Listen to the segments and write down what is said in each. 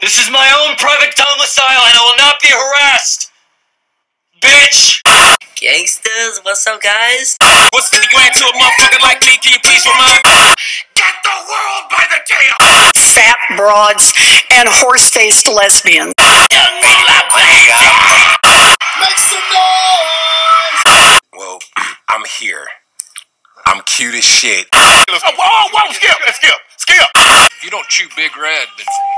This is my own private domicile and I will not be harassed. Bitch! Gangsters, what's up, guys? What's 50 grand to a motherfucker like me? Can you please remind Get the world by the tail! fat broads, and horse faced lesbians. Make some noise! Well, I'm here. I'm cute as shit. Oh, whoa, whoa, skip, skip, skip! If you don't chew Big Red, then f-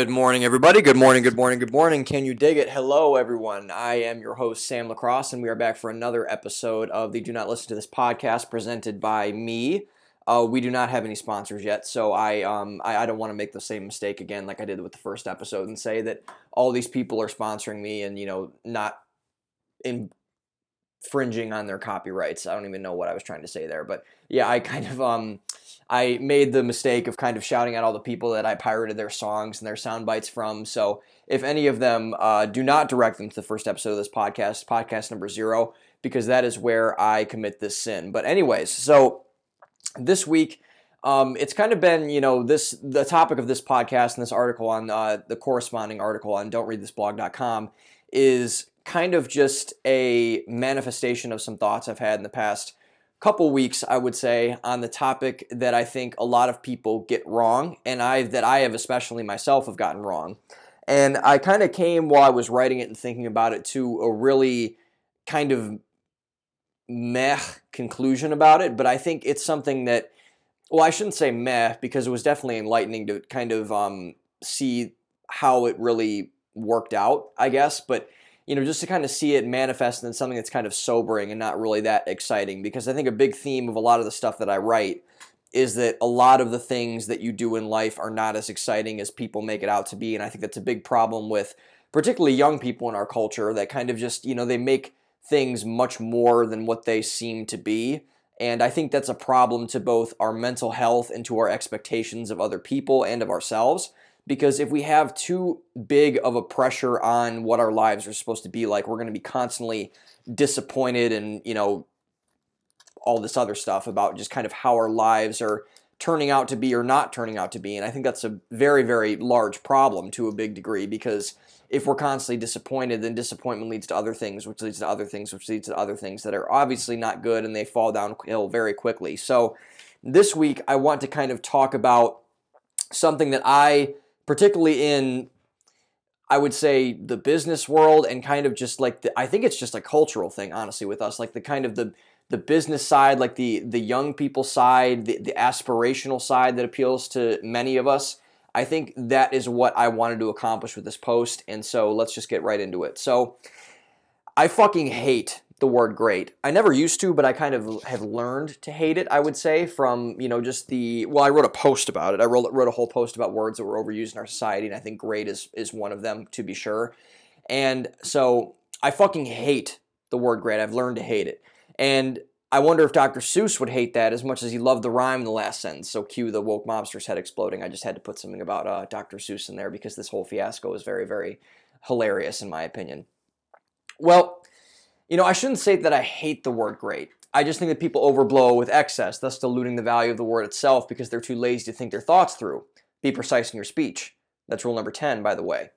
Good morning, everybody. Good morning, good morning, good morning. Can you dig it? Hello, everyone. I am your host, Sam Lacrosse, and we are back for another episode of the Do Not Listen to This podcast presented by me. Uh, we do not have any sponsors yet, so I, um, I, I don't want to make the same mistake again like I did with the first episode and say that all these people are sponsoring me and, you know, not infringing on their copyrights. I don't even know what I was trying to say there, but yeah, I kind of um I made the mistake of kind of shouting at all the people that I pirated their songs and their sound bites from. So if any of them uh, do not direct them to the first episode of this podcast, podcast number zero, because that is where I commit this sin. But anyways, so this week. Um, it's kind of been, you know, this the topic of this podcast and this article on uh, the corresponding article on don'treadthisblog.com is kind of just a manifestation of some thoughts I've had in the past couple weeks, I would say, on the topic that I think a lot of people get wrong, and I that I have especially myself have gotten wrong. And I kind of came while I was writing it and thinking about it to a really kind of meh conclusion about it, but I think it's something that, well, I shouldn't say meh because it was definitely enlightening to kind of um, see how it really worked out, I guess. But you know, just to kind of see it manifest in something that's kind of sobering and not really that exciting. Because I think a big theme of a lot of the stuff that I write is that a lot of the things that you do in life are not as exciting as people make it out to be. And I think that's a big problem with particularly young people in our culture that kind of just, you know, they make things much more than what they seem to be. And I think that's a problem to both our mental health and to our expectations of other people and of ourselves because if we have too big of a pressure on what our lives are supposed to be like, we're going to be constantly disappointed and, you know, all this other stuff about just kind of how our lives are turning out to be or not turning out to be. And I think that's a very, very large problem to a big degree because if we're constantly disappointed, then disappointment leads to other things, which leads to other things, which leads to other things that are obviously not good and they fall downhill very quickly. So this week, I want to kind of talk about something that I particularly in I would say the business world and kind of just like the, I think it's just a cultural thing, honestly, with us. Like the kind of the the business side, like the the young people side, the, the aspirational side that appeals to many of us. I think that is what I wanted to accomplish with this post, and so let's just get right into it. So I fucking hate the word great. I never used to, but I kind of have learned to hate it, I would say, from, you know, just the well, I wrote a post about it. I wrote, wrote a whole post about words that were overused in our society, and I think great is is one of them to be sure. And so I fucking hate the word great. I've learned to hate it. And I wonder if Dr. Seuss would hate that as much as he loved the rhyme in the last sentence. So cue the woke mobster's head exploding. I just had to put something about uh, Dr. Seuss in there because this whole fiasco is very, very hilarious in my opinion. Well, you know, I shouldn't say that I hate the word great. I just think that people overblow with excess, thus diluting the value of the word itself because they're too lazy to think their thoughts through. Be precise in your speech. That's rule number 10, by the way.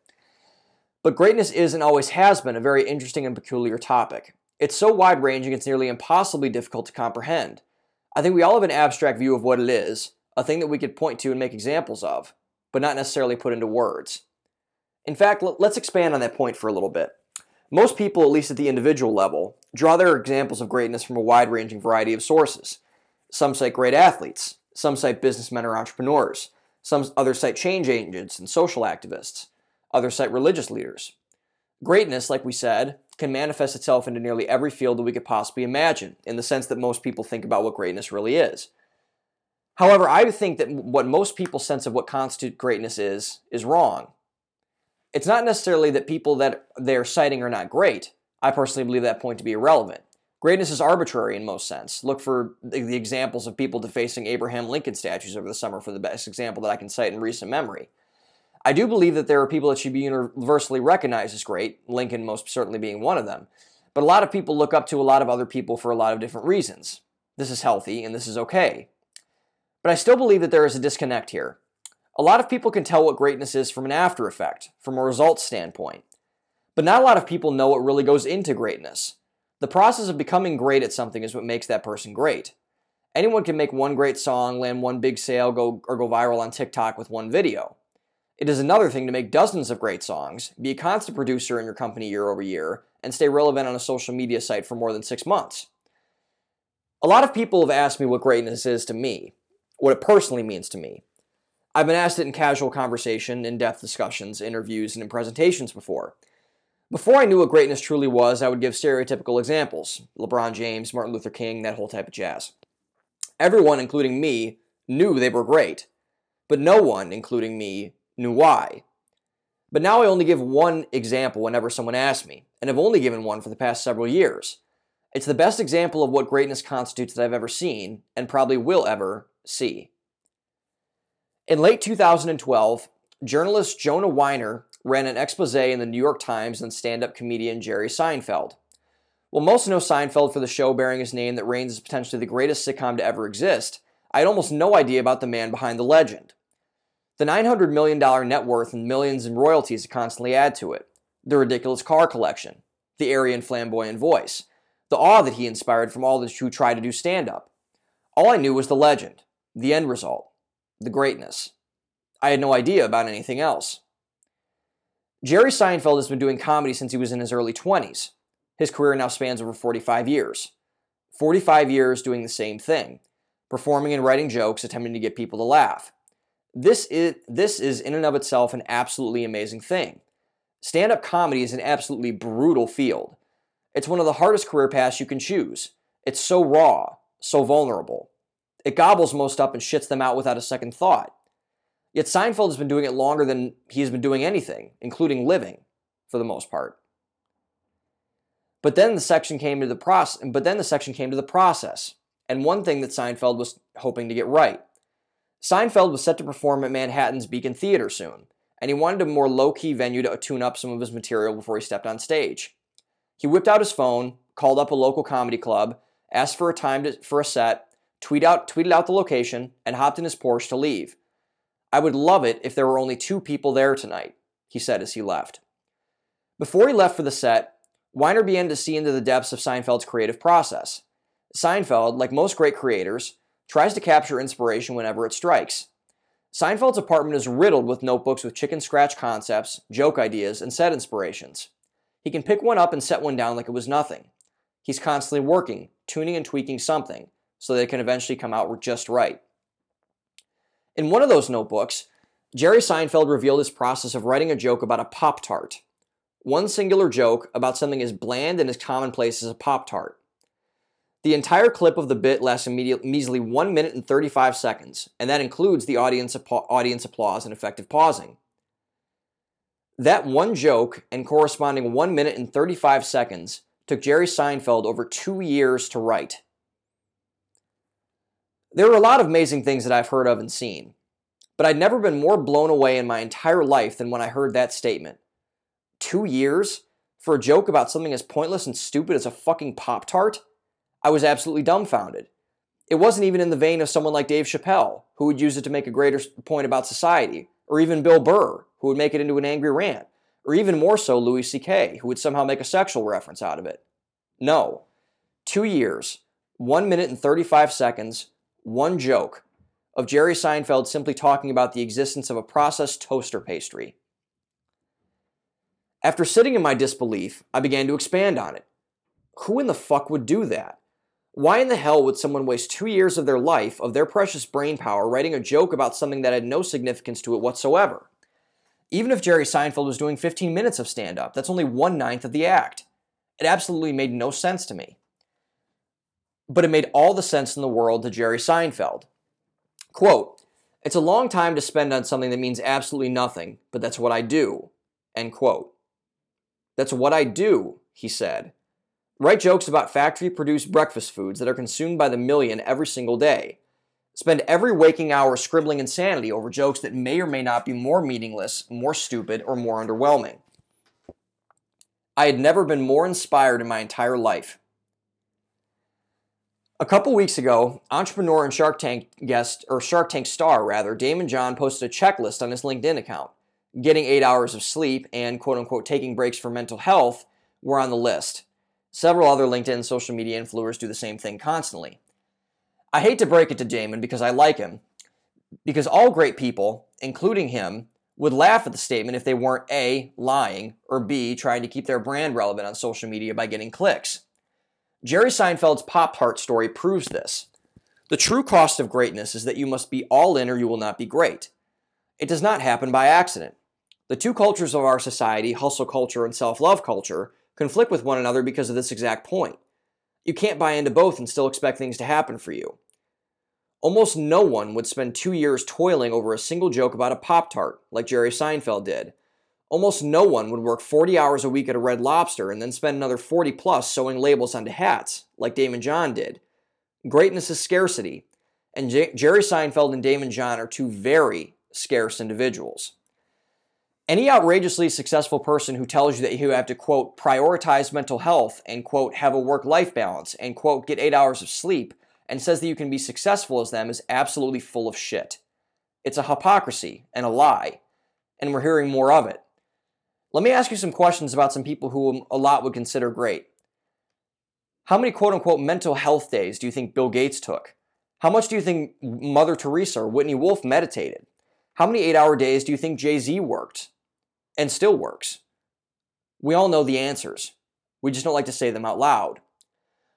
But greatness is and always has been a very interesting and peculiar topic. It's so wide ranging it's nearly impossibly difficult to comprehend. I think we all have an abstract view of what it is, a thing that we could point to and make examples of, but not necessarily put into words. In fact, let's expand on that point for a little bit. Most people, at least at the individual level, draw their examples of greatness from a wide ranging variety of sources. Some cite great athletes, some cite businessmen or entrepreneurs, some others cite change agents and social activists. Others cite religious leaders. Greatness, like we said, can manifest itself into nearly every field that we could possibly imagine, in the sense that most people think about what greatness really is. However, I think that what most people's sense of what constitutes greatness is, is wrong. It's not necessarily that people that they're citing are not great. I personally believe that point to be irrelevant. Greatness is arbitrary in most sense. Look for the, examples of people defacing Abraham Lincoln statues over the summer for the best example that I can cite in recent memory. I do believe that there are people that should be universally recognized as great, Lincoln most certainly being one of them. But a lot of people look up to a lot of other people for a lot of different reasons. This is healthy and this is okay. But I still believe that there is a disconnect here. A lot of people can tell what greatness is from an after effect, from a results standpoint. But not a lot of people know what really goes into greatness. The process of becoming great at something is what makes that person great. Anyone can make one great song, land one big sale, go or go viral on TikTok with one video. It is another thing to make dozens of great songs, be a constant producer in your company year over year, and stay relevant on a social media site for more than six months. A lot of people have asked me what greatness is to me, what it personally means to me. I've been asked it in casual conversation, in depth discussions, interviews, and in presentations before. Before I knew what greatness truly was, I would give stereotypical examples LeBron James, Martin Luther King, that whole type of jazz. Everyone, including me, knew they were great, but no one, including me, knew why. But now I only give one example whenever someone asks me, and I've only given one for the past several years. It's the best example of what greatness constitutes that I've ever seen, and probably will ever see. In late 2012, journalist Jonah Weiner ran an expose in the New York Times on stand up comedian Jerry Seinfeld. While most know Seinfeld for the show bearing his name that reigns as potentially the greatest sitcom to ever exist, I had almost no idea about the man behind the legend. The $900 million net worth and millions in royalties constantly add to it, the ridiculous car collection, the airy and flamboyant voice, the awe that he inspired from all those who try to do stand up. All I knew was the legend, the end result, the greatness. I had no idea about anything else. Jerry Seinfeld has been doing comedy since he was in his early 20s. His career now spans over 45 years. 45 years doing the same thing, performing and writing jokes, attempting to get people to laugh. This is, this is in and of itself an absolutely amazing thing. Stand up comedy is an absolutely brutal field. It's one of the hardest career paths you can choose. It's so raw, so vulnerable. It gobbles most up and shits them out without a second thought. Yet Seinfeld has been doing it longer than he has been doing anything, including living, for the most part. But then the section came to the process. But then the section came to the process, and one thing that Seinfeld was hoping to get right. Seinfeld was set to perform at Manhattan's Beacon Theater soon, and he wanted a more low-key venue to tune up some of his material before he stepped on stage. He whipped out his phone, called up a local comedy club, asked for a time to, for a set, tweet out, tweeted out the location, and hopped in his Porsche to leave. I would love it if there were only two people there tonight, he said as he left. Before he left for the set, Weiner began to see into the depths of Seinfeld's creative process. Seinfeld, like most great creators, tries to capture inspiration whenever it strikes. Seinfeld's apartment is riddled with notebooks with chicken scratch concepts, joke ideas, and set inspirations. He can pick one up and set one down like it was nothing. He's constantly working, tuning and tweaking something, so they can eventually come out just right. In one of those notebooks, Jerry Seinfeld revealed his process of writing a joke about a Pop Tart. One singular joke about something as bland and as commonplace as a Pop Tart. The entire clip of the bit lasts measly 1 minute and 35 seconds, and that includes the audience, audience applause and effective pausing. That one joke and corresponding 1 minute and 35 seconds took Jerry Seinfeld over two years to write. There are a lot of amazing things that I've heard of and seen, but I'd never been more blown away in my entire life than when I heard that statement. Two years? For a joke about something as pointless and stupid as a fucking Pop Tart? I was absolutely dumbfounded. It wasn't even in the vein of someone like Dave Chappelle, who would use it to make a greater point about society, or even Bill Burr, who would make it into an angry rant, or even more so Louis C.K., who would somehow make a sexual reference out of it. No. Two years, one minute and 35 seconds, one joke of Jerry Seinfeld simply talking about the existence of a processed toaster pastry. After sitting in my disbelief, I began to expand on it. Who in the fuck would do that? Why in the hell would someone waste two years of their life, of their precious brain power, writing a joke about something that had no significance to it whatsoever? Even if Jerry Seinfeld was doing 15 minutes of stand up, that's only one ninth of the act. It absolutely made no sense to me. But it made all the sense in the world to Jerry Seinfeld. Quote, it's a long time to spend on something that means absolutely nothing, but that's what I do. End quote. That's what I do, he said. Write jokes about factory produced breakfast foods that are consumed by the million every single day. Spend every waking hour scribbling insanity over jokes that may or may not be more meaningless, more stupid, or more underwhelming. I had never been more inspired in my entire life. A couple weeks ago, entrepreneur and Shark Tank guest, or Shark Tank star rather, Daymond John posted a checklist on his LinkedIn account. Getting eight hours of sleep and quote unquote taking breaks for mental health were on the list. Several other LinkedIn social media influencers do the same thing constantly. I hate to break it to Daymond because I like him, because all great people, including him, would laugh at the statement if they weren't A, lying, or B, trying to keep their brand relevant on social media by getting clicks. Jerry Seinfeld's Pop Tart story proves this. The true cost of greatness is that you must be all in or you will not be great. It does not happen by accident. The two cultures of our society, hustle culture and self love culture, conflict with one another because of this exact point. You can't buy into both and still expect things to happen for you. Almost no one would spend two years toiling over a single joke about a Pop Tart, like Jerry Seinfeld did. Almost no one would work 40 hours a week at a Red Lobster and then spend another 40 plus sewing labels onto hats, like Daymond John did. Greatness is scarcity, and J- Jerry Seinfeld and Daymond John are two very scarce individuals. Any outrageously successful person who tells you that you have to, quote, prioritize mental health and, quote, have a work life balance and, quote, get eight hours of sleep and says that you can be successful as them is absolutely full of shit. It's a hypocrisy and a lie, and we're hearing more of it. Let me ask you some questions about some people who a lot would consider great. How many quote unquote mental health days do you think Bill Gates took? How much do you think Mother Teresa or Whitney Wolfe meditated? How many eight hour days do you think Jay Z worked and still works? We all know the answers. We just don't like to say them out loud.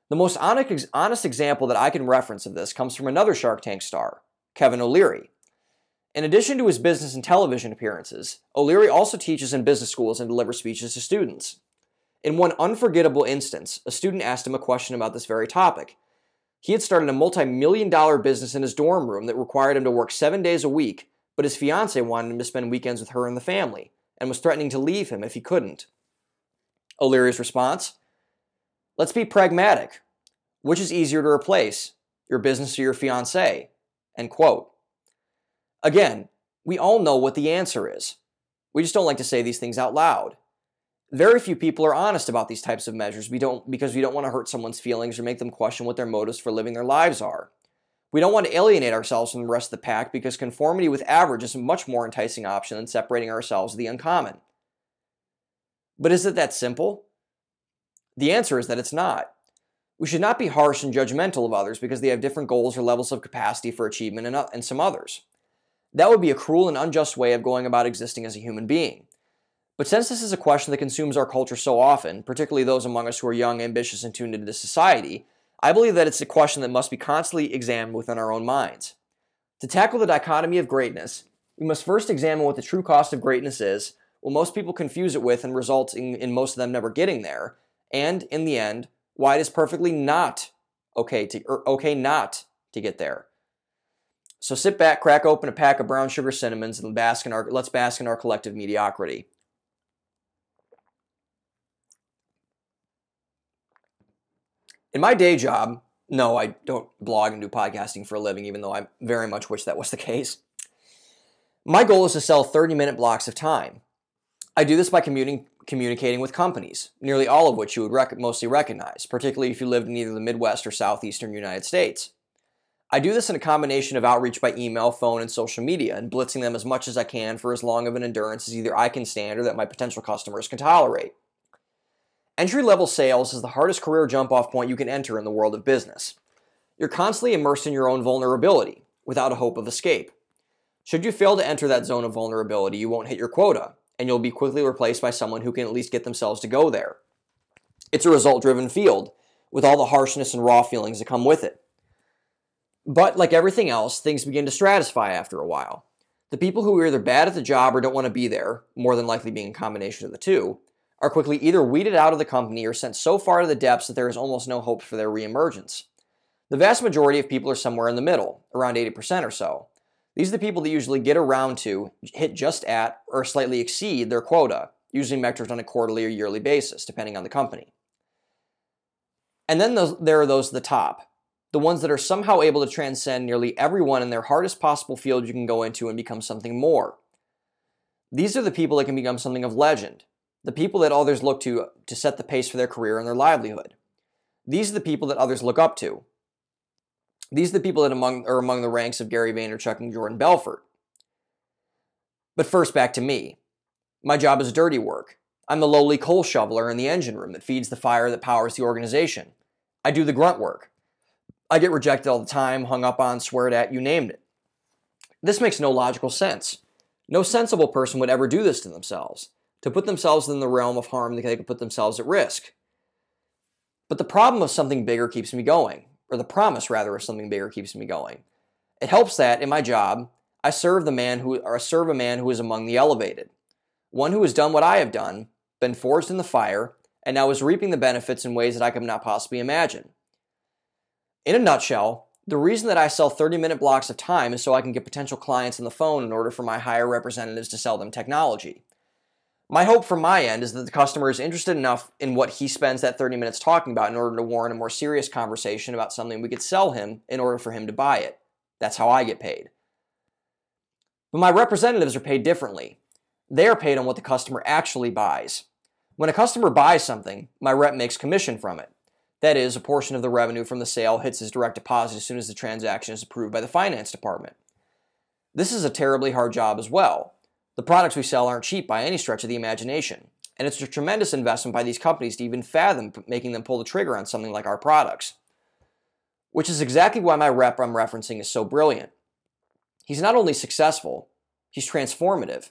The most honest example that I can reference of this comes from another Shark Tank star, Kevin O'Leary. In addition to his business and television appearances, O'Leary also teaches in business schools and delivers speeches to students. In one unforgettable instance, a student asked him a question about this very topic. He had started a multi million dollar business in his dorm room that required him to work seven days a week, but his fiancee wanted him to spend weekends with her and the family, and was threatening to leave him if he couldn't. O'Leary's response Let's be pragmatic. Which is easier to replace, your business or your fiance? End quote. Again, we all know what the answer is. We just don't like to say these things out loud. Very few people are honest about these types of measures we don't, because we don't want to hurt someone's feelings or make them question what their motives for living their lives are. We don't want to alienate ourselves from the rest of the pack because conformity with average is a much more enticing option than separating ourselves with the uncommon. But is it that simple? The answer is that it's not. We should not be harsh and judgmental of others because they have different goals or levels of capacity for achievement and some others. That would be a cruel and unjust way of going about existing as a human being. But since this is a question that consumes our culture so often, particularly those among us who are young, ambitious, and tuned into society, I believe that it's a question that must be constantly examined within our own minds. To tackle the dichotomy of greatness, we must first examine what the true cost of greatness is, what most people confuse it with and results in, in most of them never getting there, and, in the end, why it is perfectly not okay to or okay not to get there. So sit back, crack open a pack of brown sugar cinnamons, and bask in our let's bask in our collective mediocrity. In my day job, no, I don't blog and do podcasting for a living, even though I very much wish that was the case. My goal is to sell 30 minute blocks of time. I do this by commuting, communicating with companies, nearly all of which you would rec- mostly recognize, particularly if you lived in either the Midwest or Southeastern United States. I do this in a combination of outreach by email, phone, and social media, and blitzing them as much as I can for as long of an endurance as either I can stand or that my potential customers can tolerate. Entry level sales is the hardest career jump off point you can enter in the world of business. You're constantly immersed in your own vulnerability, without a hope of escape. Should you fail to enter that zone of vulnerability, you won't hit your quota, and you'll be quickly replaced by someone who can at least get themselves to go there. It's a result driven field, with all the harshness and raw feelings that come with it. But like everything else, things begin to stratify after a while. The people who are either bad at the job or don't want to be there, more than likely being a combination of the two, are quickly either weeded out of the company or sent so far to the depths that there is almost no hope for their reemergence. The vast majority of people are somewhere in the middle, around 80% or so. These are the people that usually get around to, hit just at, or slightly exceed their quota, usually measured on a quarterly or yearly basis, depending on the company. And then those, there are those at the top, the ones that are somehow able to transcend nearly everyone in their hardest possible field you can go into and become something more. These are the people that can become something of legend, the people that others look to to set the pace for their career and their livelihood. These are the people that others look up to. These are the people that among, are among the ranks of Gary Vaynerchuk and Jordan Belfort. But first, back to me. My job is dirty work. I'm the lowly coal shoveler in the engine room that feeds the fire that powers the organization. I do the grunt work. I get rejected all the time, hung up on, sweared at, you named it. This makes no logical sense. No sensible person would ever do this to themselves, to put themselves in the realm of harm that they could put themselves at risk. But the problem of something bigger keeps me going, or the promise rather of something bigger keeps me going. It helps that in my job, I serve the man who or I serve a man who is among the elevated, one who has done what I have done, been forged in the fire, and now is reaping the benefits in ways that I could not possibly imagine. In a nutshell, the reason that I sell 30 minute blocks of time is so I can get potential clients on the phone in order for my higher representatives to sell them technology. My hope from my end is that the customer is interested enough in what he spends that 30 minutes talking about in order to warrant a more serious conversation about something we could sell him in order for him to buy it. That's how I get paid. But my representatives are paid differently. They are paid on what the customer actually buys. When a customer buys something, my rep makes commission from it. That is, a portion of the revenue from the sale hits his direct deposit as soon as the transaction is approved by the finance department. This is a terribly hard job as well. The products we sell aren't cheap by any stretch of the imagination, and it's a tremendous investment by these companies to even fathom making them pull the trigger on something like our products. Which is exactly why my rep I'm referencing is so brilliant. He's not only successful, he's transformative.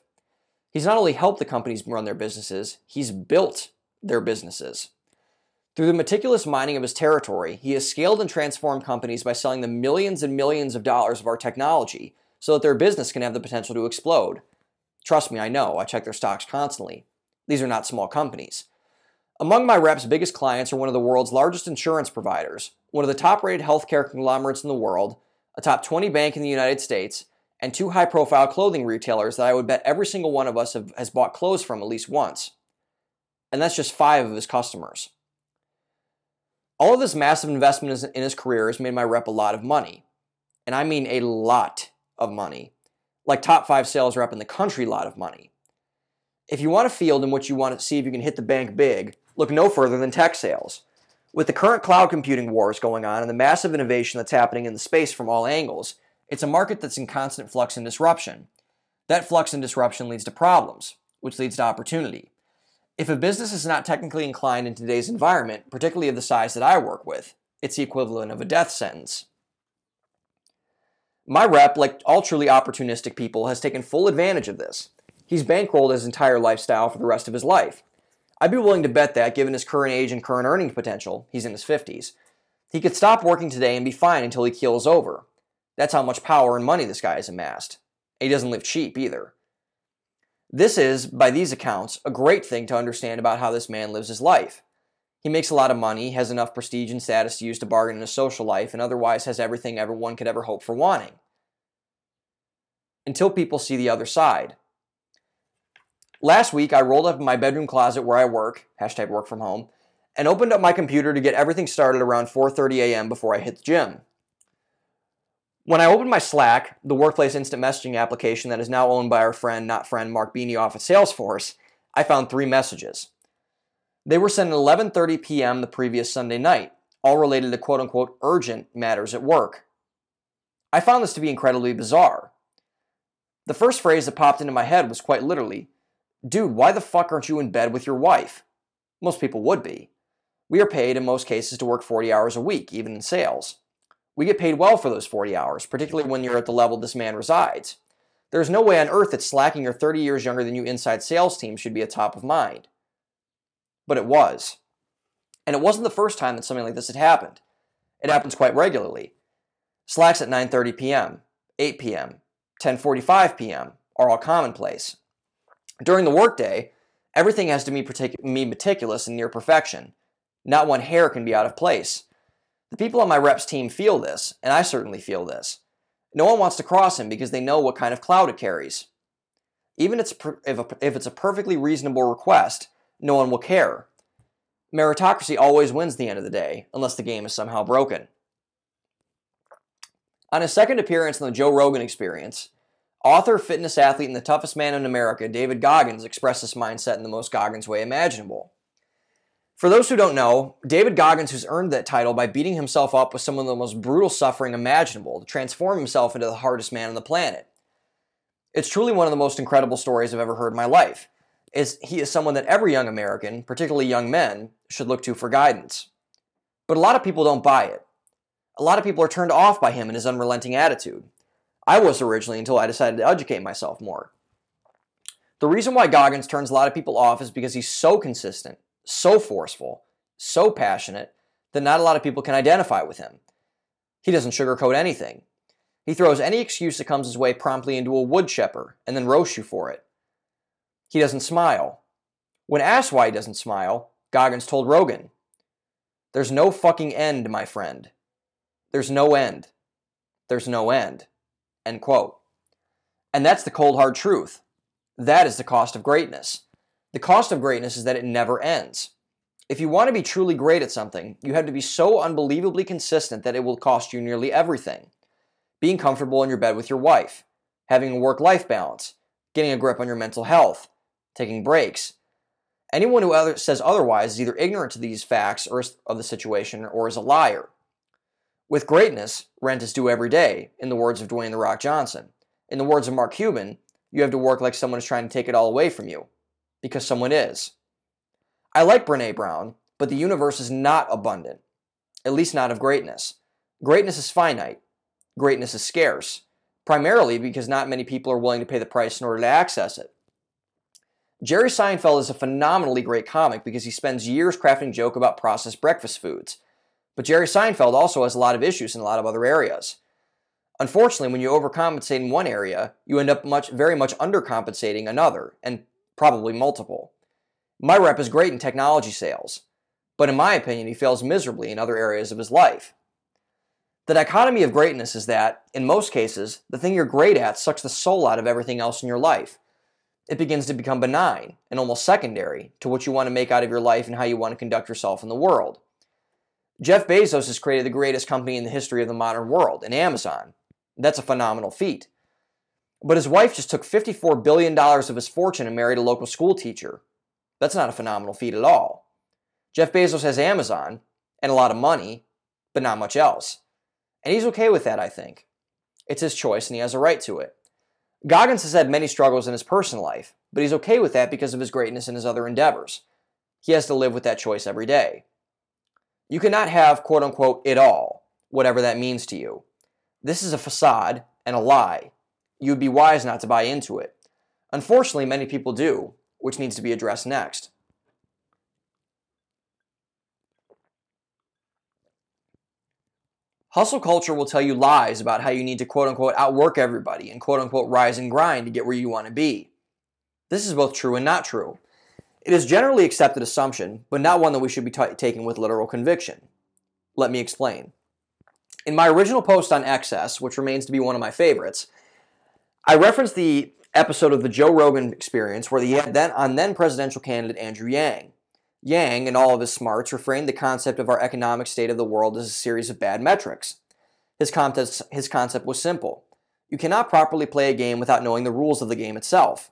He's not only helped the companies run their businesses, he's built their businesses. Through the meticulous mining of his territory, he has scaled and transformed companies by selling them millions and millions of dollars of our technology so that their business can have the potential to explode. Trust me, I know, I check their stocks constantly. These are not small companies. Among my rep's biggest clients are one of the world's largest insurance providers, one of the top rated healthcare conglomerates in the world, a top 20 bank in the United States, and two high profile clothing retailers that I would bet every single one of us have, has bought clothes from at least once. And that's just five of his customers. All of this massive investment in his career has made my rep a lot of money. And I mean a lot of money. Like top five sales rep in the country, a lot of money. If you want a field in which you want to see if you can hit the bank big, look no further than tech sales. With the current cloud computing wars going on and the massive innovation that's happening in the space from all angles, it's a market that's in constant flux and disruption. That flux and disruption leads to problems, which leads to opportunity. If a business is not technically inclined in today's environment, particularly of the size that I work with, it's the equivalent of a death sentence. My rep, like all truly opportunistic people, has taken full advantage of this. He's bankrolled his entire lifestyle for the rest of his life. I'd be willing to bet that, given his current age and current earning potential, he's in his 50s, he could stop working today and be fine until he keels over. That's how much power and money this guy has amassed. He doesn't live cheap either. This is, by these accounts, a great thing to understand about how this man lives his life. He makes a lot of money, has enough prestige and status to use to bargain in his social life, and otherwise has everything everyone could ever hope for wanting. Until people see the other side. Last week, I rolled up in my bedroom closet where I work, hashtag work from home, and opened up my computer to get everything started around 4.30 a.m. before I hit the gym. When I opened my Slack, the workplace instant messaging application that is now owned by our friend, not friend, Marc Benioff at Salesforce, I found three messages. They were sent at 11:30 p.m. the previous Sunday night, all related to quote unquote urgent matters at work. I found this to be incredibly bizarre. The first phrase that popped into my head was quite literally, Dude, why the fuck aren't you in bed with your wife? Most people would be. We are paid in most cases to work 40 hours a week, even in sales. We get paid well for those 40 hours, particularly when you're at the level this man resides. There's no way on earth that slacking your 30 years younger than you inside sales team should be a top of mind. But it was. And it wasn't the first time that something like this had happened. It happens quite regularly. Slacks at 9:30 p.m., 8 p.m., 10:45 p.m. are all commonplace. During the workday, everything has to be, partic- be meticulous and near perfection. Not one hair can be out of place. The people on my reps team feel this, and I certainly feel this. No one wants to cross him because they know what kind of cloud it carries. Even if it's a perfectly reasonable request, no one will care. Meritocracy always wins the end of the day, unless the game is somehow broken. On his second appearance on the Joe Rogan Experience, author, fitness athlete, and the toughest man in America, David Goggins, expressed this mindset in the most Goggins way imaginable. For those who don't know, David Goggins has earned that title by beating himself up with some of the most brutal suffering imaginable to transform himself into the hardest man on the planet. It's truly one of the most incredible stories I've ever heard in my life. Is he is someone that every young American, particularly young men, should look to for guidance. But a lot of people don't buy it. A lot of people are turned off by him and his unrelenting attitude. I was originally until I decided to educate myself more. The reason why Goggins turns a lot of people off is because he's so consistent, so forceful, so passionate that not a lot of people can identify with him. He doesn't sugarcoat anything. He throws any excuse that comes his way promptly into a wood chipper and then roasts you for it. He doesn't smile. When asked why he doesn't smile, Goggins told Rogan, There's no fucking end, my friend. There's no end. There's no end. End quote. And that's the cold hard truth. That is the cost of greatness. The cost of greatness is that it never ends. If you want to be truly great at something, you have to be so unbelievably consistent that it will cost you nearly everything. Being comfortable in your bed with your wife, having a work life balance, getting a grip on your mental health, taking breaks. Anyone who other, says otherwise is either ignorant to these facts or of the situation or is a liar. With greatness, rent is due every day, in the words of Dwayne The Rock Johnson. In the words of Mark Cuban, you have to work like someone is trying to take it all away from you, because someone is. I like Brene Brown, but the universe is not abundant, at least not of greatness. Greatness is finite. Greatness is scarce, primarily because not many people are willing to pay the price in order to access it. Jerry Seinfeld is a phenomenally great comic because he spends years crafting joke about processed breakfast foods. But Jerry Seinfeld also has a lot of issues in a lot of other areas. Unfortunately, when you overcompensate in one area, you end up much very much undercompensating another, and probably multiple. My rep is great in technology sales, but in my opinion, he fails miserably in other areas of his life. The dichotomy of greatness is that, in most cases, the thing you're great at sucks the soul out of everything else in your life. It begins to become benign and almost secondary to what you want to make out of your life and how you want to conduct yourself in the world. Jeff Bezos has created the greatest company in the history of the modern world, in Amazon. That's a phenomenal feat. But his wife just took $54 billion of his fortune and married a local school teacher. That's not a phenomenal feat at all. Jeff Bezos has Amazon and a lot of money, but not much else. And he's okay with that, I think. It's his choice and he has a right to it. Goggins has had many struggles in his personal life, but he's okay with that because of his greatness in his other endeavors. He has to live with that choice every day. You cannot have quote unquote it all, whatever that means to you. This is a facade and a lie. You would be wise not to buy into it. Unfortunately, many people do, which needs to be addressed next. Hustle culture will tell you lies about how you need to quote unquote outwork everybody and quote unquote rise and grind to get where you want to be. This is both true and not true. It is generally accepted assumption, but not one that we should be t- taking with literal conviction. Let me explain. In my original post on excess, which remains to be one of my favorites, I referenced the episode of the Joe Rogan experience where the then on then presidential candidate Andrew Yang. Yang and all of his smarts reframed the concept of our economic state of the world as a series of bad metrics. His his concept was simple. You cannot properly play a game without knowing the rules of the game itself.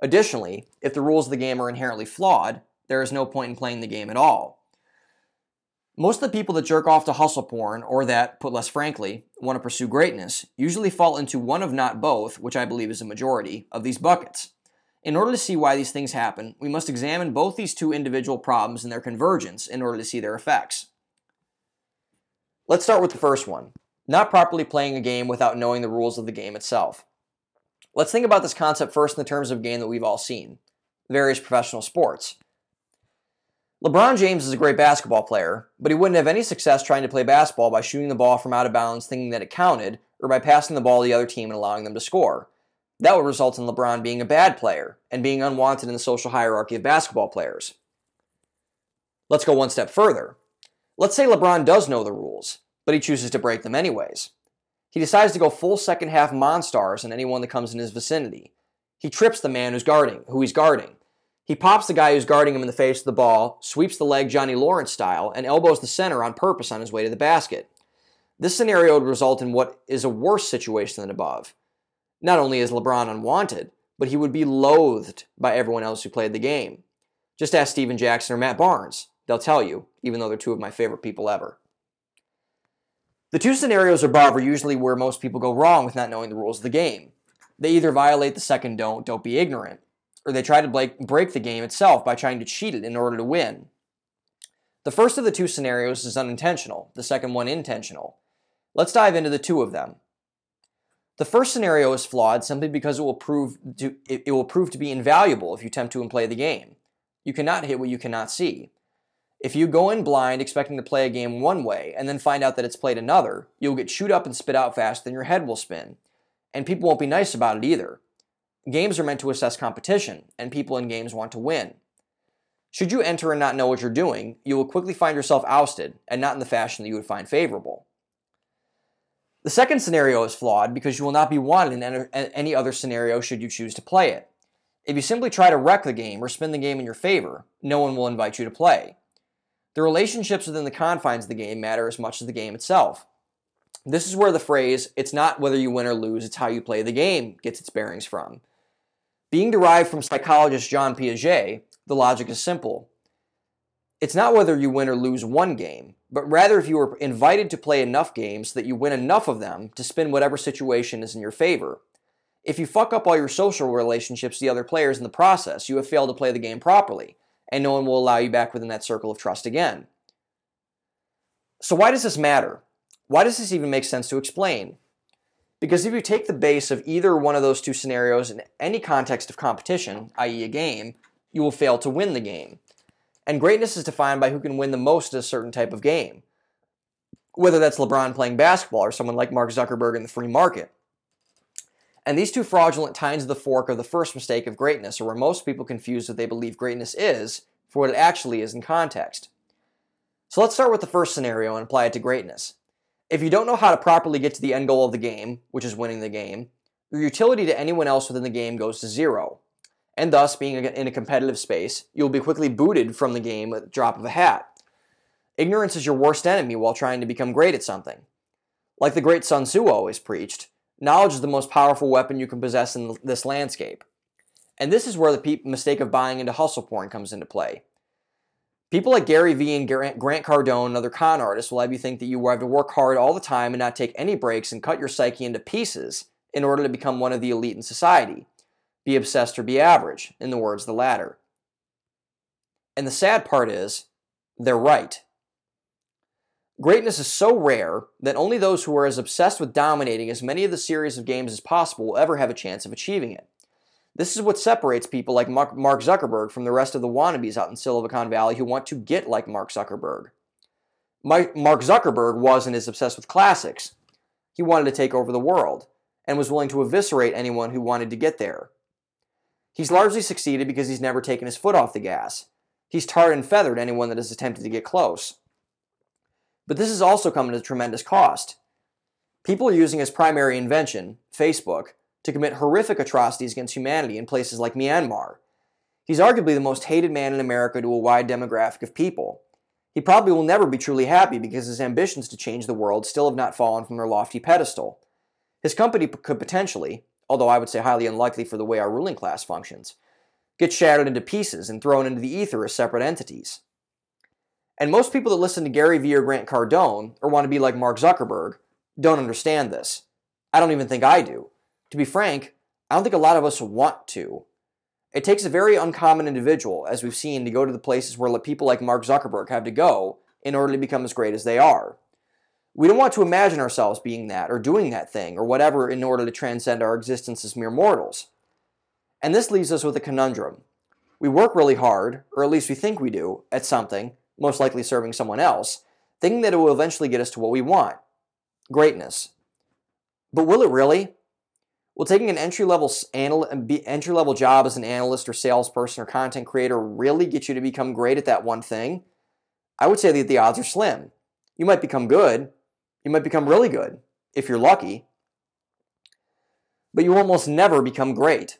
Additionally, if the rules of the game are inherently flawed, there is no point in playing the game at all. Most of the people that jerk off to hustle porn, or that, put less frankly, want to pursue greatness, usually fall into one of not both, which I believe is a majority, of these buckets. In order to see why these things happen, we must examine both these two individual problems and their convergence in order to see their effects. Let's start with the first one not properly playing a game without knowing the rules of the game itself. Let's think about this concept first in the terms of game that we've all seen various professional sports. LeBron James is a great basketball player, but he wouldn't have any success trying to play basketball by shooting the ball from out of bounds thinking that it counted, or by passing the ball to the other team and allowing them to score. That would result in LeBron being a bad player and being unwanted in the social hierarchy of basketball players. Let's go one step further. Let's say LeBron does know the rules, but he chooses to break them anyways. He decides to go full second half monstars on anyone that comes in his vicinity. He trips the man who's guarding, who he's guarding. He pops the guy who's guarding him in the face of the ball, sweeps the leg Johnny Lawrence style, and elbows the center on purpose on his way to the basket. This scenario would result in what is a worse situation than above. Not only is LeBron unwanted, but he would be loathed by everyone else who played the game. Just ask Stephen Jackson or Matt Barnes. They'll tell you, even though they're two of my favorite people ever. The two scenarios above are usually where most people go wrong with not knowing the rules of the game. They either violate the second don't, don't be ignorant, or they try to break the game itself by trying to cheat it in order to win. The first of the two scenarios is unintentional, the second one intentional. Let's dive into the two of them. The first scenario is flawed simply because it will prove to, it, will prove to be invaluable if you attempt to play the game. You cannot hit what you cannot see. If you go in blind expecting to play a game one way and then find out that it's played another, you'll get chewed up and spit out faster than your head will spin. And people won't be nice about it either. Games are meant to assess competition, and people in games want to win. Should you enter and not know what you're doing, you will quickly find yourself ousted, and not in the fashion that you would find favorable. The second scenario is flawed because you will not be wanted in any other scenario should you choose to play it. If you simply try to wreck the game or spin the game in your favor, no one will invite you to play. The relationships within the confines of the game matter as much as the game itself. This is where the phrase, it's not whether you win or lose, it's how you play the game, gets its bearings from. Being derived from psychologist John Piaget, the logic is simple. It's not whether you win or lose one game, but rather if you are invited to play enough games that you win enough of them to spin whatever situation is in your favor. If you fuck up all your social relationships to the other players in the process, you have failed to play the game properly, and no one will allow you back within that circle of trust again. So, why does this matter? Why does this even make sense to explain? Because if you take the base of either one of those two scenarios in any context of competition, i.e., a game, you will fail to win the game. And greatness is defined by who can win the most at a certain type of game. Whether that's LeBron playing basketball or someone like Mark Zuckerberg in the free market. And these two fraudulent tines of the fork are the first mistake of greatness, or where most people confuse what they believe greatness is for what it actually is in context. So let's start with the first scenario and apply it to greatness. If you don't know how to properly get to the end goal of the game, which is winning the game, your utility to anyone else within the game goes to zero and thus, being in a competitive space, you will be quickly booted from the game at the drop of a hat. Ignorance is your worst enemy while trying to become great at something. Like the great Sun Tzu always preached, knowledge is the most powerful weapon you can possess in this landscape. And this is where the mistake of buying into hustle porn comes into play. People like Gary Vee and Grant Cardone and other con artists will have you think that you have to work hard all the time and not take any breaks and cut your psyche into pieces in order to become one of the elite in society be obsessed or be average, in the words of the latter. And the sad part is, they're right. Greatness is so rare that only those who are as obsessed with dominating as many of the series of games as possible will ever have a chance of achieving it. This is what separates people like Mark Zuckerberg from the rest of the wannabes out in Silicon Valley who want to get like Mark Zuckerberg. Mark Zuckerberg wasn't as obsessed with classics. He wanted to take over the world and was willing to eviscerate anyone who wanted to get there. He's largely succeeded because he's never taken his foot off the gas. He's tarred and feathered anyone that has attempted to get close. But this has also come at a tremendous cost. People are using his primary invention, Facebook, to commit horrific atrocities against humanity in places like Myanmar. He's arguably the most hated man in America to a wide demographic of people. He probably will never be truly happy because his ambitions to change the world still have not fallen from their lofty pedestal. His company could potentially, although I would say highly unlikely for the way our ruling class functions, get shattered into pieces and thrown into the ether as separate entities. And most people that listen to Gary Vee or Grant Cardone, or want to be like Mark Zuckerberg, don't understand this. I don't even think I do. To be frank, I don't think a lot of us want to. It takes a very uncommon individual, as we've seen, to go to the places where people like Mark Zuckerberg have to go in order to become as great as they are. We don't want to imagine ourselves being that or doing that thing or whatever in order to transcend our existence as mere mortals. And this leaves us with a conundrum. We work really hard, or at least we think we do, at something, most likely serving someone else, thinking that it will eventually get us to what we want greatness. But will it really? Will taking an entry level anal- entry level job as an analyst or salesperson or content creator really get you to become great at that one thing? I would say that the odds are slim. You might become good. You might become really good if you're lucky. But you almost never become great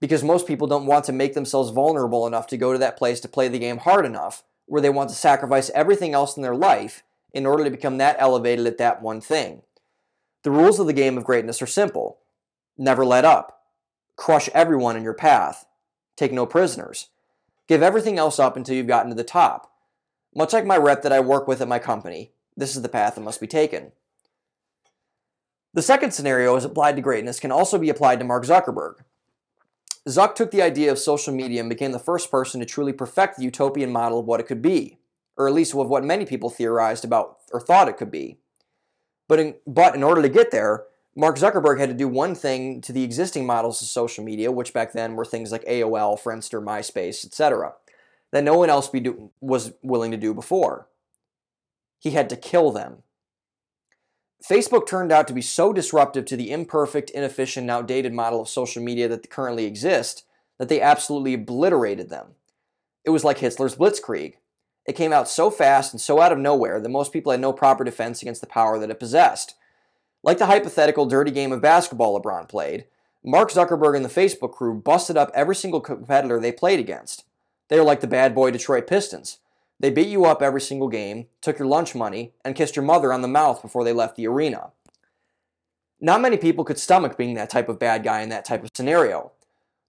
because most people don't want to make themselves vulnerable enough to go to that place to play the game hard enough where they want to sacrifice everything else in their life in order to become that elevated at that one thing. The rules of the game of greatness are simple never let up, crush everyone in your path, take no prisoners, give everything else up until you've gotten to the top. Much like my rep that I work with at my company, this is the path that must be taken. The second scenario, as applied to greatness, can also be applied to Mark Zuckerberg. Zuck took the idea of social media and became the first person to truly perfect the utopian model of what it could be, or at least of what many people theorized about or thought it could be. But in, but in order to get there, Mark Zuckerberg had to do one thing to the existing models of social media, which back then were things like AOL, Friendster, MySpace, etc., that no one else do, was willing to do before. He had to kill them. Facebook turned out to be so disruptive to the imperfect, inefficient, outdated model of social media that currently exists that they absolutely obliterated them. It was like Hitler's Blitzkrieg. It came out so fast and so out of nowhere that most people had no proper defense against the power that it possessed. Like the hypothetical dirty game of basketball LeBron played, Mark Zuckerberg and the Facebook crew busted up every single competitor they played against. They were like the bad boy Detroit Pistons. They beat you up every single game, took your lunch money, and kissed your mother on the mouth before they left the arena. Not many people could stomach being that type of bad guy in that type of scenario.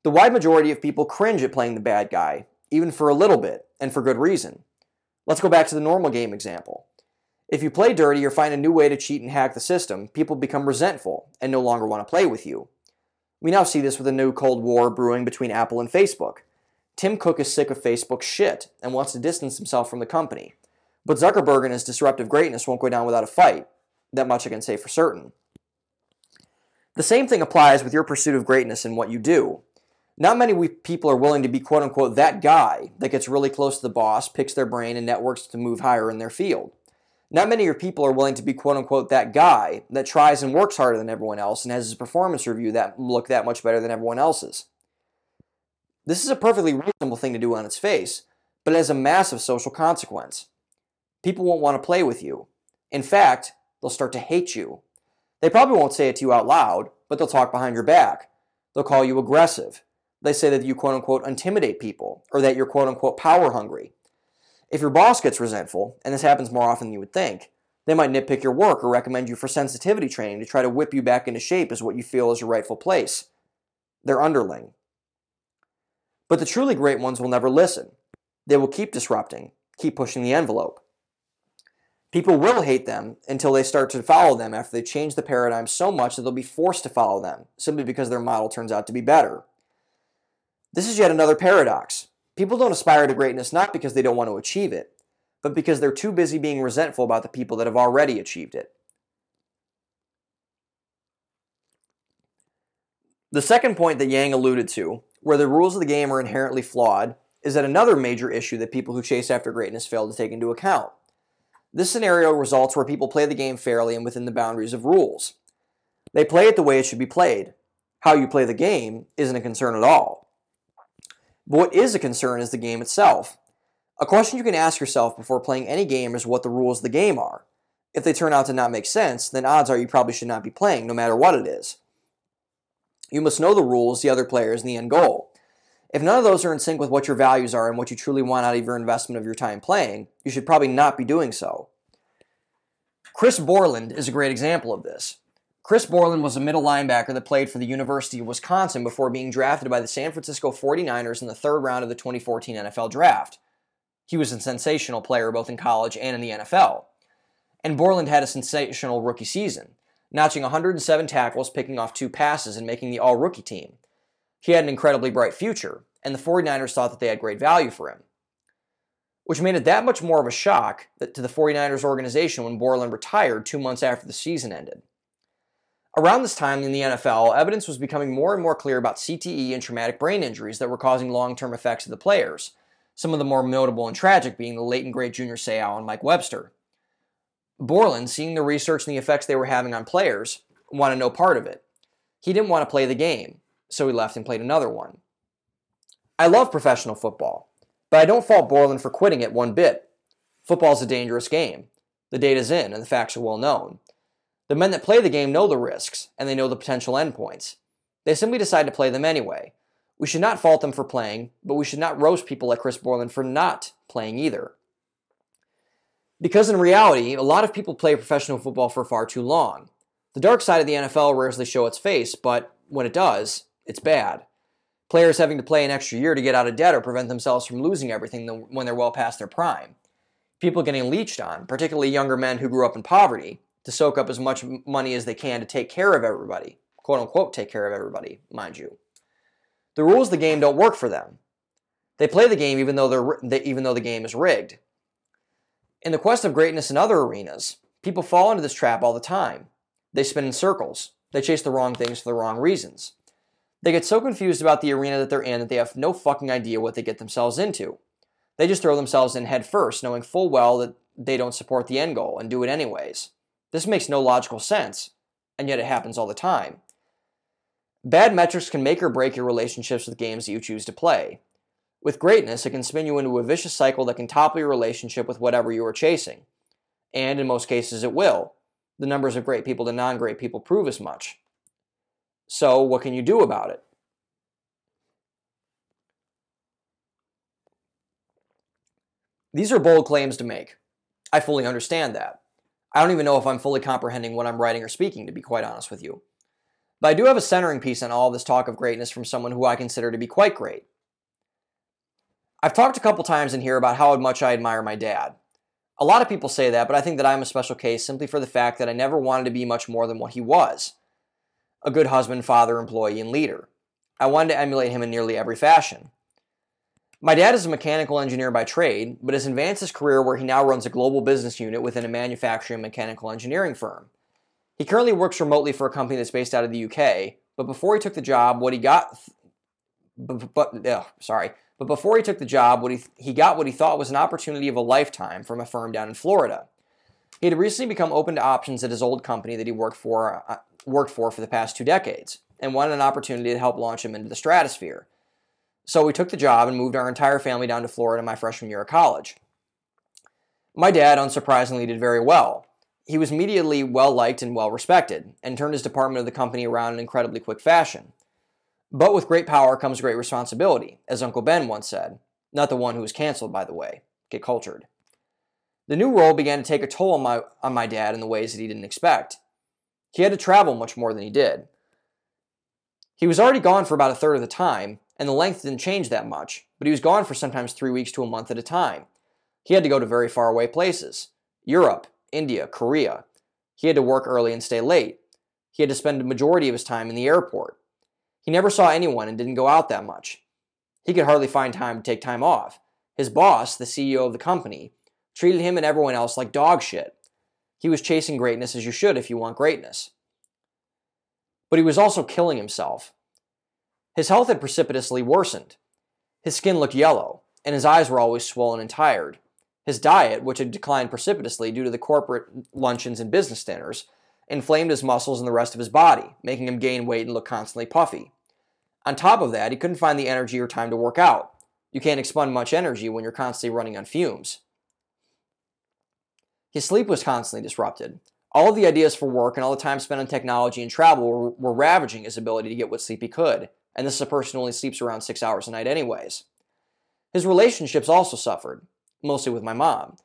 The wide majority of people cringe at playing the bad guy, even for a little bit, and for good reason. Let's go back to the normal game example. If you play dirty or find a new way to cheat and hack the system, people become resentful and no longer want to play with you. We now see this with a new Cold War brewing between Apple and Facebook. Tim Cook is sick of Facebook's shit and wants to distance himself from the company. But Zuckerberg and his disruptive greatness won't go down without a fight. That much I can say for certain. The same thing applies with your pursuit of greatness in what you do. Not many people are willing to be quote unquote that guy that gets really close to the boss, picks their brain, and networks to move higher in their field. Not many of your people are willing to be quote unquote that guy that tries and works harder than everyone else and has his performance review that look that much better than everyone else's. This is a perfectly reasonable thing to do on its face, but it has a massive social consequence. People won't want to play with you. In fact, they'll start to hate you. They probably won't say it to you out loud, but they'll talk behind your back. They'll call you aggressive. They say that you quote unquote intimidate people or that you're quote unquote power hungry. If your boss gets resentful, and this happens more often than you would think, they might nitpick your work or recommend you for sensitivity training to try to whip you back into shape as what you feel is your rightful place. Their underling. But the truly great ones will never listen. They will keep disrupting, keep pushing the envelope. People will hate them until they start to follow them after they change the paradigm so much that they'll be forced to follow them, simply because their model turns out to be better. This is yet another paradox. People don't aspire to greatness not because they don't want to achieve it, but because they're too busy being resentful about the people that have already achieved it. The second point that Yang alluded to where the rules of the game are inherently flawed is that another major issue that people who chase after greatness fail to take into account. This scenario results where people play the game fairly and within the boundaries of rules. They play it the way it should be played. How you play the game isn't a concern at all. But what is a concern is the game itself. A question you can ask yourself before playing any game is what the rules of the game are. If they turn out to not make sense, then odds are you probably should not be playing, no matter what it is. You must know the rules, the other players, and the end goal. If none of those are in sync with what your values are and what you truly want out of your investment of your time playing, you should probably not be doing so. Chris Borland is a great example of this. Chris Borland was a middle linebacker that played for the University of Wisconsin before being drafted by the San Francisco 49ers in the third round of the 2014 NFL Draft. He was a sensational player both in college and in the NFL. And Borland had a sensational rookie season notching 107 tackles, picking off two passes, and making the all rookie team. He had an incredibly bright future, and the 49ers thought that they had great value for him. Which made it that much more of a shock to the 49ers organization when Borland retired two months after the season ended. Around this time in the NFL, evidence was becoming more and more clear about CTE and traumatic brain injuries that were causing long term effects to the players, some of the more notable and tragic being the late and great Junior Seau and Mike Webster. Borland, seeing the research and the effects they were having on players, wanted no part of it. He didn't want to play the game, so he left and played another one. I love professional football, but I don't fault Borland for quitting it one bit. Football's a dangerous game. The data's in, and the facts are well known. The men that play the game know the risks, and they know the potential endpoints. They simply decide to play them anyway. We should not fault them for playing, but we should not roast people like Chris Borland for not playing either. Because in reality, a lot of people play professional football for far too long. The dark side of the NFL rarely show its face, but when it does, it's bad. Players having to play an extra year to get out of debt or prevent themselves from losing everything when they're well past their prime. People getting leached on, particularly younger men who grew up in poverty, to soak up as much money as they can to take care of everybody. Quote unquote, take care of everybody, mind you. The rules of the game don't work for them. They play the game even though, they're, even though the game is rigged. In the quest of greatness in other arenas, people fall into this trap all the time. They spin in circles. They chase the wrong things for the wrong reasons. They get so confused about the arena that they're in that they have no fucking idea what they get themselves into. They just throw themselves in head first, knowing full well that they don't support the end goal and do it anyways. This makes no logical sense, and yet it happens all the time. Bad metrics can make or break your relationships with games that you choose to play. With greatness, it can spin you into a vicious cycle that can topple your relationship with whatever you are chasing. And in most cases, it will. The numbers of great people to non great people prove as much. So, what can you do about it? These are bold claims to make. I fully understand that. I don't even know if I'm fully comprehending what I'm writing or speaking, to be quite honest with you. But I do have a centering piece on all this talk of greatness from someone who I consider to be quite great. I've talked a couple times in here about how much I admire my dad. A lot of people say that, but I think that I'm a special case simply for the fact that I never wanted to be much more than what he was a good husband, father, employee, and leader. I wanted to emulate him in nearly every fashion. My dad is a mechanical engineer by trade, but has advanced his career where he now runs a global business unit within a manufacturing mechanical engineering firm. He currently works remotely for a company that's based out of the UK, but before he took the job, what he got, but, but ugh, sorry, but before he took the job, what he, he got what he thought was an opportunity of a lifetime from a firm down in Florida. He had recently become open to options at his old company that he worked for, uh, worked for for the past two decades, and wanted an opportunity to help launch him into the stratosphere. So we took the job and moved our entire family down to Florida my freshman year of college. My dad, unsurprisingly, did very well. He was immediately well liked and well respected, and turned his department of the company around in incredibly quick fashion. But with great power comes great responsibility, as Uncle Ben once said. Not the one who was canceled, by the way. Get cultured. The new role began to take a toll on my, on my dad in the ways that he didn't expect. He had to travel much more than he did. He was already gone for about a third of the time, and the length didn't change that much, but he was gone for sometimes three weeks to a month at a time. He had to go to very far away places Europe, India, Korea. He had to work early and stay late. He had to spend a majority of his time in the airport. He never saw anyone and didn't go out that much. He could hardly find time to take time off. His boss, the CEO of the company, treated him and everyone else like dog shit. He was chasing greatness as you should if you want greatness. But he was also killing himself. His health had precipitously worsened. His skin looked yellow, and his eyes were always swollen and tired. His diet, which had declined precipitously due to the corporate luncheons and business dinners, inflamed his muscles and the rest of his body, making him gain weight and look constantly puffy. On top of that, he couldn't find the energy or time to work out. You can't expend much energy when you're constantly running on fumes. His sleep was constantly disrupted. All of the ideas for work and all the time spent on technology and travel were, were ravaging his ability to get what sleep he could, and this is a person who only sleeps around six hours a night, anyways. His relationships also suffered, mostly with my mom.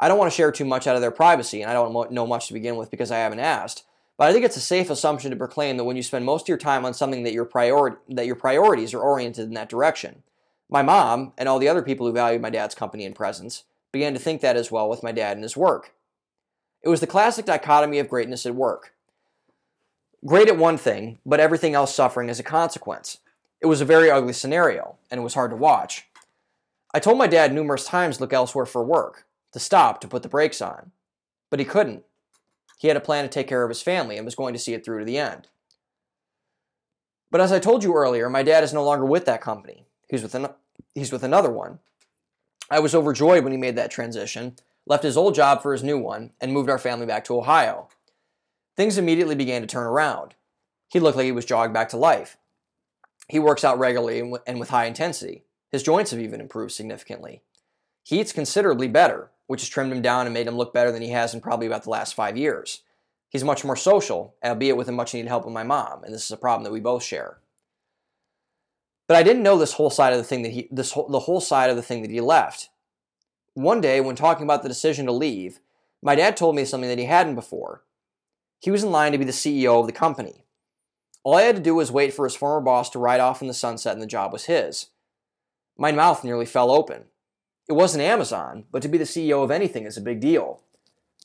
I don't want to share too much out of their privacy, and I don't know much to begin with because I haven't asked. But I think it's a safe assumption to proclaim that when you spend most of your time on something that your priority that your priorities are oriented in that direction. My mom and all the other people who valued my dad's company and presence began to think that as well with my dad and his work. It was the classic dichotomy of greatness at work. Great at one thing, but everything else suffering as a consequence. It was a very ugly scenario, and it was hard to watch. I told my dad numerous times to look elsewhere for work, to stop, to put the brakes on. But he couldn't. He had a plan to take care of his family and was going to see it through to the end. But as I told you earlier, my dad is no longer with that company. He's with, an- he's with another one. I was overjoyed when he made that transition, left his old job for his new one, and moved our family back to Ohio. Things immediately began to turn around. He looked like he was jogged back to life. He works out regularly and, with high intensity. His joints have even improved significantly. He eats considerably better, which has trimmed him down and made him look better than he has in probably about the last five years. He's much more social, albeit with a much needed help with my mom, and this is a problem that we both share. But I didn't know this whole side of the thing that he this whole, the whole side of the thing that he left. One day, when talking about the decision to leave, my dad told me something that he hadn't before. He was in line to be the CEO of the company. All I had to do was wait for his former boss to ride off in the sunset and the job was his. My mouth nearly fell open. It wasn't Amazon, but to be the CEO of anything is a big deal.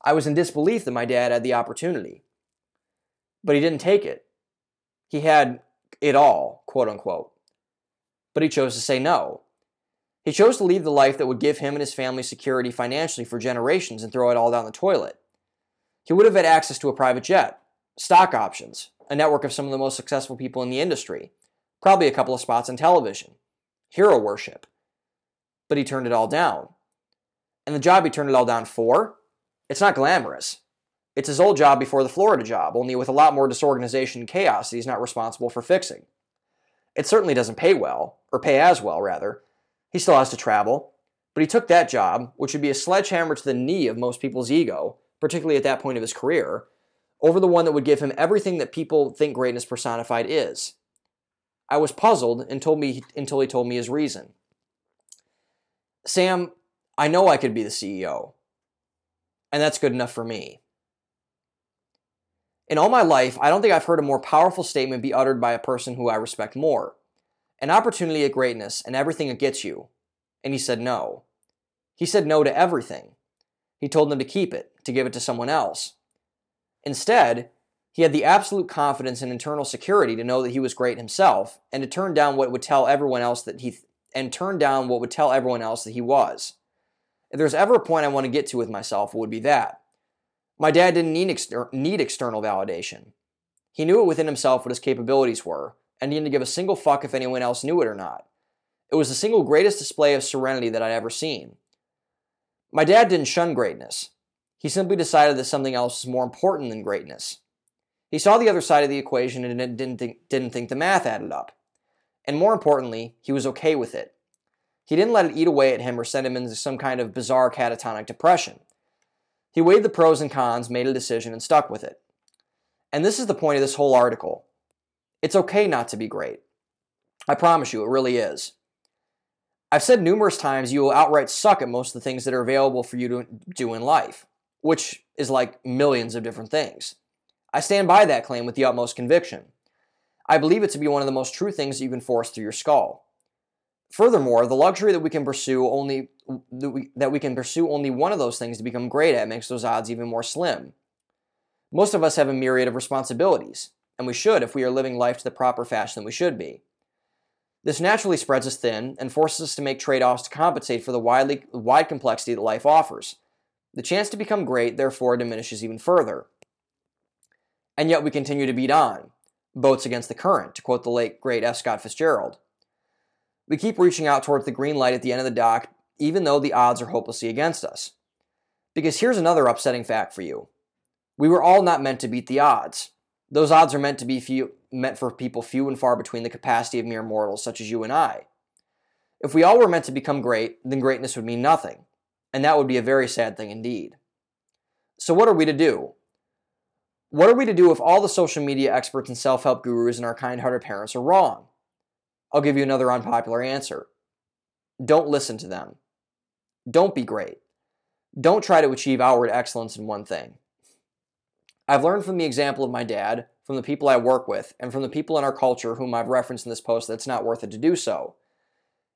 I was in disbelief that my dad had the opportunity. But he didn't take it. He had it all, quote unquote. But he chose to say no. He chose to leave the life that would give him and his family security financially for generations and throw it all down the toilet. He would have had access to a private jet, stock options, a network of some of the most successful people in the industry, probably a couple of spots on television, hero worship. But he turned it all down. And the job he turned it all down for, it's not glamorous. It's his old job before the Florida job, only with a lot more disorganization and chaos that he's not responsible for fixing. It certainly doesn't pay well, or pay as well, rather. He still has to travel, but he took that job, which would be a sledgehammer to the knee of most people's ego, particularly at that point of his career, over the one that would give him everything that people think greatness personified is. I was puzzled and told me until he told me his reason. Sam, I know I could be the CEO, and that's good enough for me. In all my life, I don't think I've heard a more powerful statement be uttered by a person who I respect more. An opportunity at greatness and everything it gets you. And he said no. He said no to everything. He told them to keep it, to give it to someone else. Instead, he had the absolute confidence and internal security to know that he was great himself and to turn down what would tell everyone else that he and turn down what would tell everyone else that he was. If there's ever a point I want to get to with myself, it would be that. My dad didn't need, exter- need external validation. He knew it within himself what his capabilities were, and he didn't give a single fuck if anyone else knew it or not. It was the single greatest display of serenity that I'd ever seen. My dad didn't shun greatness. He simply decided that something else was more important than greatness. He saw the other side of the equation and didn't think, didn't think the math added up. And more importantly, he was okay with it. He didn't let it eat away at him or send him into some kind of bizarre catatonic depression. He weighed the pros and cons, made a decision, and stuck with it. And this is the point of this whole article. It's okay not to be great. I promise you, it really is. I've said numerous times you will outright suck at most of the things that are available for you to do in life, which is like millions of different things. I stand by that claim with the utmost conviction. I believe it to be one of the most true things that you can force through your skull. Furthermore, the luxury that we can pursue only that we, that we can pursue only one of those things to become great at makes those odds even more slim. Most of us have a myriad of responsibilities, and we should if we are living life to the proper fashion that we should be. This naturally spreads us thin and forces us to make trade-offs to compensate for the widely, wide complexity that life offers. The chance to become great, therefore, diminishes even further. And yet we continue to beat on, boats against the current, to quote the late great F. Scott Fitzgerald. We keep reaching out towards the green light at the end of the dock, even though the odds are hopelessly against us. Because here's another upsetting fact for you. We were all not meant to beat the odds. Those odds are meant to be few, meant for people few and far between the capacity of mere mortals such as you and I. If we all were meant to become great, then greatness would mean nothing, and that would be a very sad thing indeed. So what are we to do? What are we to do if all the social media experts and self-help gurus and our kind-hearted parents are wrong? I'll give you another unpopular answer. Don't listen to them. Don't be great. Don't try to achieve outward excellence in one thing. I've learned from the example of my dad, from the people I work with, and from the people in our culture whom I've referenced in this post that it's not worth it to do so.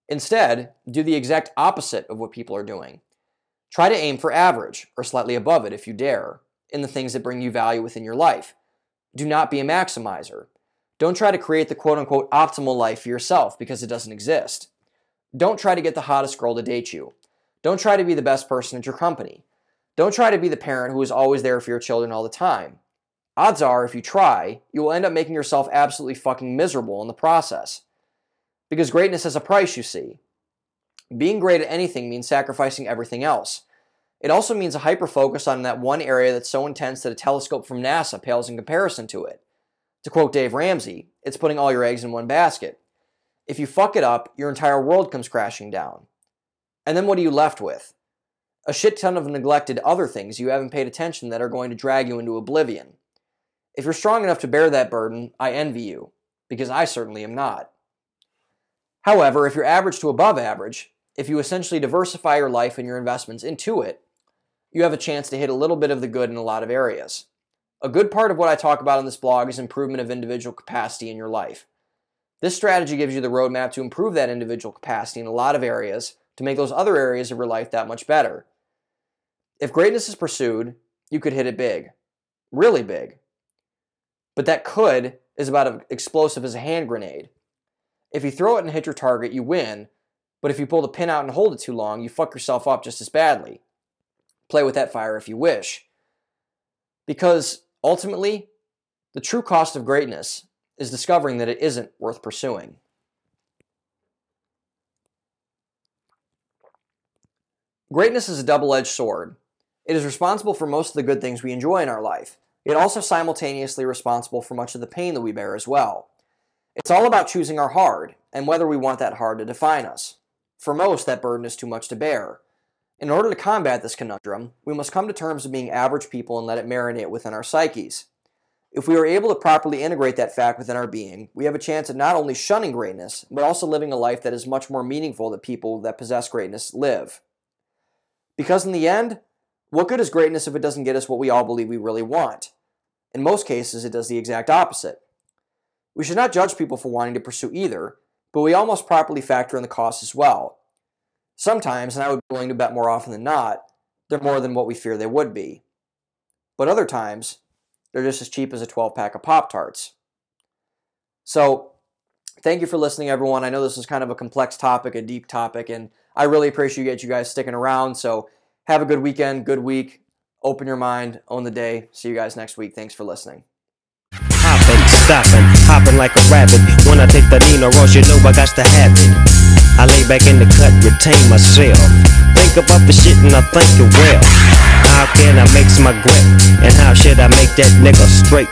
Instead, do the exact opposite of what people are doing. Try to aim for average, or slightly above it if you dare, in the things that bring you value within your life. Do not be a maximizer. Don't try to create the quote unquote optimal life for yourself because it doesn't exist. Don't try to get the hottest girl to date you. Don't try to be the best person at your company. Don't try to be the parent who is always there for your children all the time. Odds are, if you try, you will end up making yourself absolutely fucking miserable in the process. Because greatness has a price, you see. Being great at anything means sacrificing everything else. It also means a hyper focus on that one area that's so intense that a telescope from NASA pales in comparison to it. To quote Dave Ramsey, it's putting all your eggs in one basket. If you fuck it up, your entire world comes crashing down. And then what are you left with? A shit ton of neglected other things you haven't paid attention that are going to drag you into oblivion. If you're strong enough to bear that burden, I envy you, because I certainly am not. However, if you're average to above average, if you essentially diversify your life and your investments into it, you have a chance to hit a little bit of the good in a lot of areas. A good part of what I talk about in this blog is improvement of individual capacity in your life. This strategy gives you the roadmap to improve that individual capacity in a lot of areas to make those other areas of your life that much better. If greatness is pursued, you could hit it big, really big. But that could is about as explosive as a hand grenade. If you throw it and hit your target, you win, but if you pull the pin out and hold it too long, you fuck yourself up just as badly. Play with that fire if you wish. Because ultimately, the true cost of greatness is discovering that it isn't worth pursuing. Greatness is a double edged sword. It is responsible for most of the good things we enjoy in our life, yet also simultaneously responsible for much of the pain that we bear as well. It's all about choosing our hard and whether we want that hard to define us. For most, that burden is too much to bear. In order to combat this conundrum, we must come to terms with being average people and let it marinate within our psyches. If we are able to properly integrate that fact within our being, we have a chance at not only shunning greatness, but also living a life that is much more meaningful that people that possess greatness live. Because in the end, what good is greatness if it doesn't get us what we all believe we really want? In most cases, it does the exact opposite. We should not judge people for wanting to pursue either, but we almost properly factor in the costs as well. Sometimes, and I would be willing to bet more often than not, they're more than what we fear they would be. But other times, they're just as cheap as a 12 pack of Pop Tarts. So, thank you for listening, everyone. I know this is kind of a complex topic, a deep topic, and I really appreciate you guys sticking around. So, have a good weekend, good week. Open your mind, own the day. See you guys next week. Thanks for listening. Stopping, hopping like a rabbit. When I take the Nino Ross, you know I got to have it. I lay back in the cut, retain myself. Think about the shit and I think it well. How can I make my grip? And how should I make that nigga straight?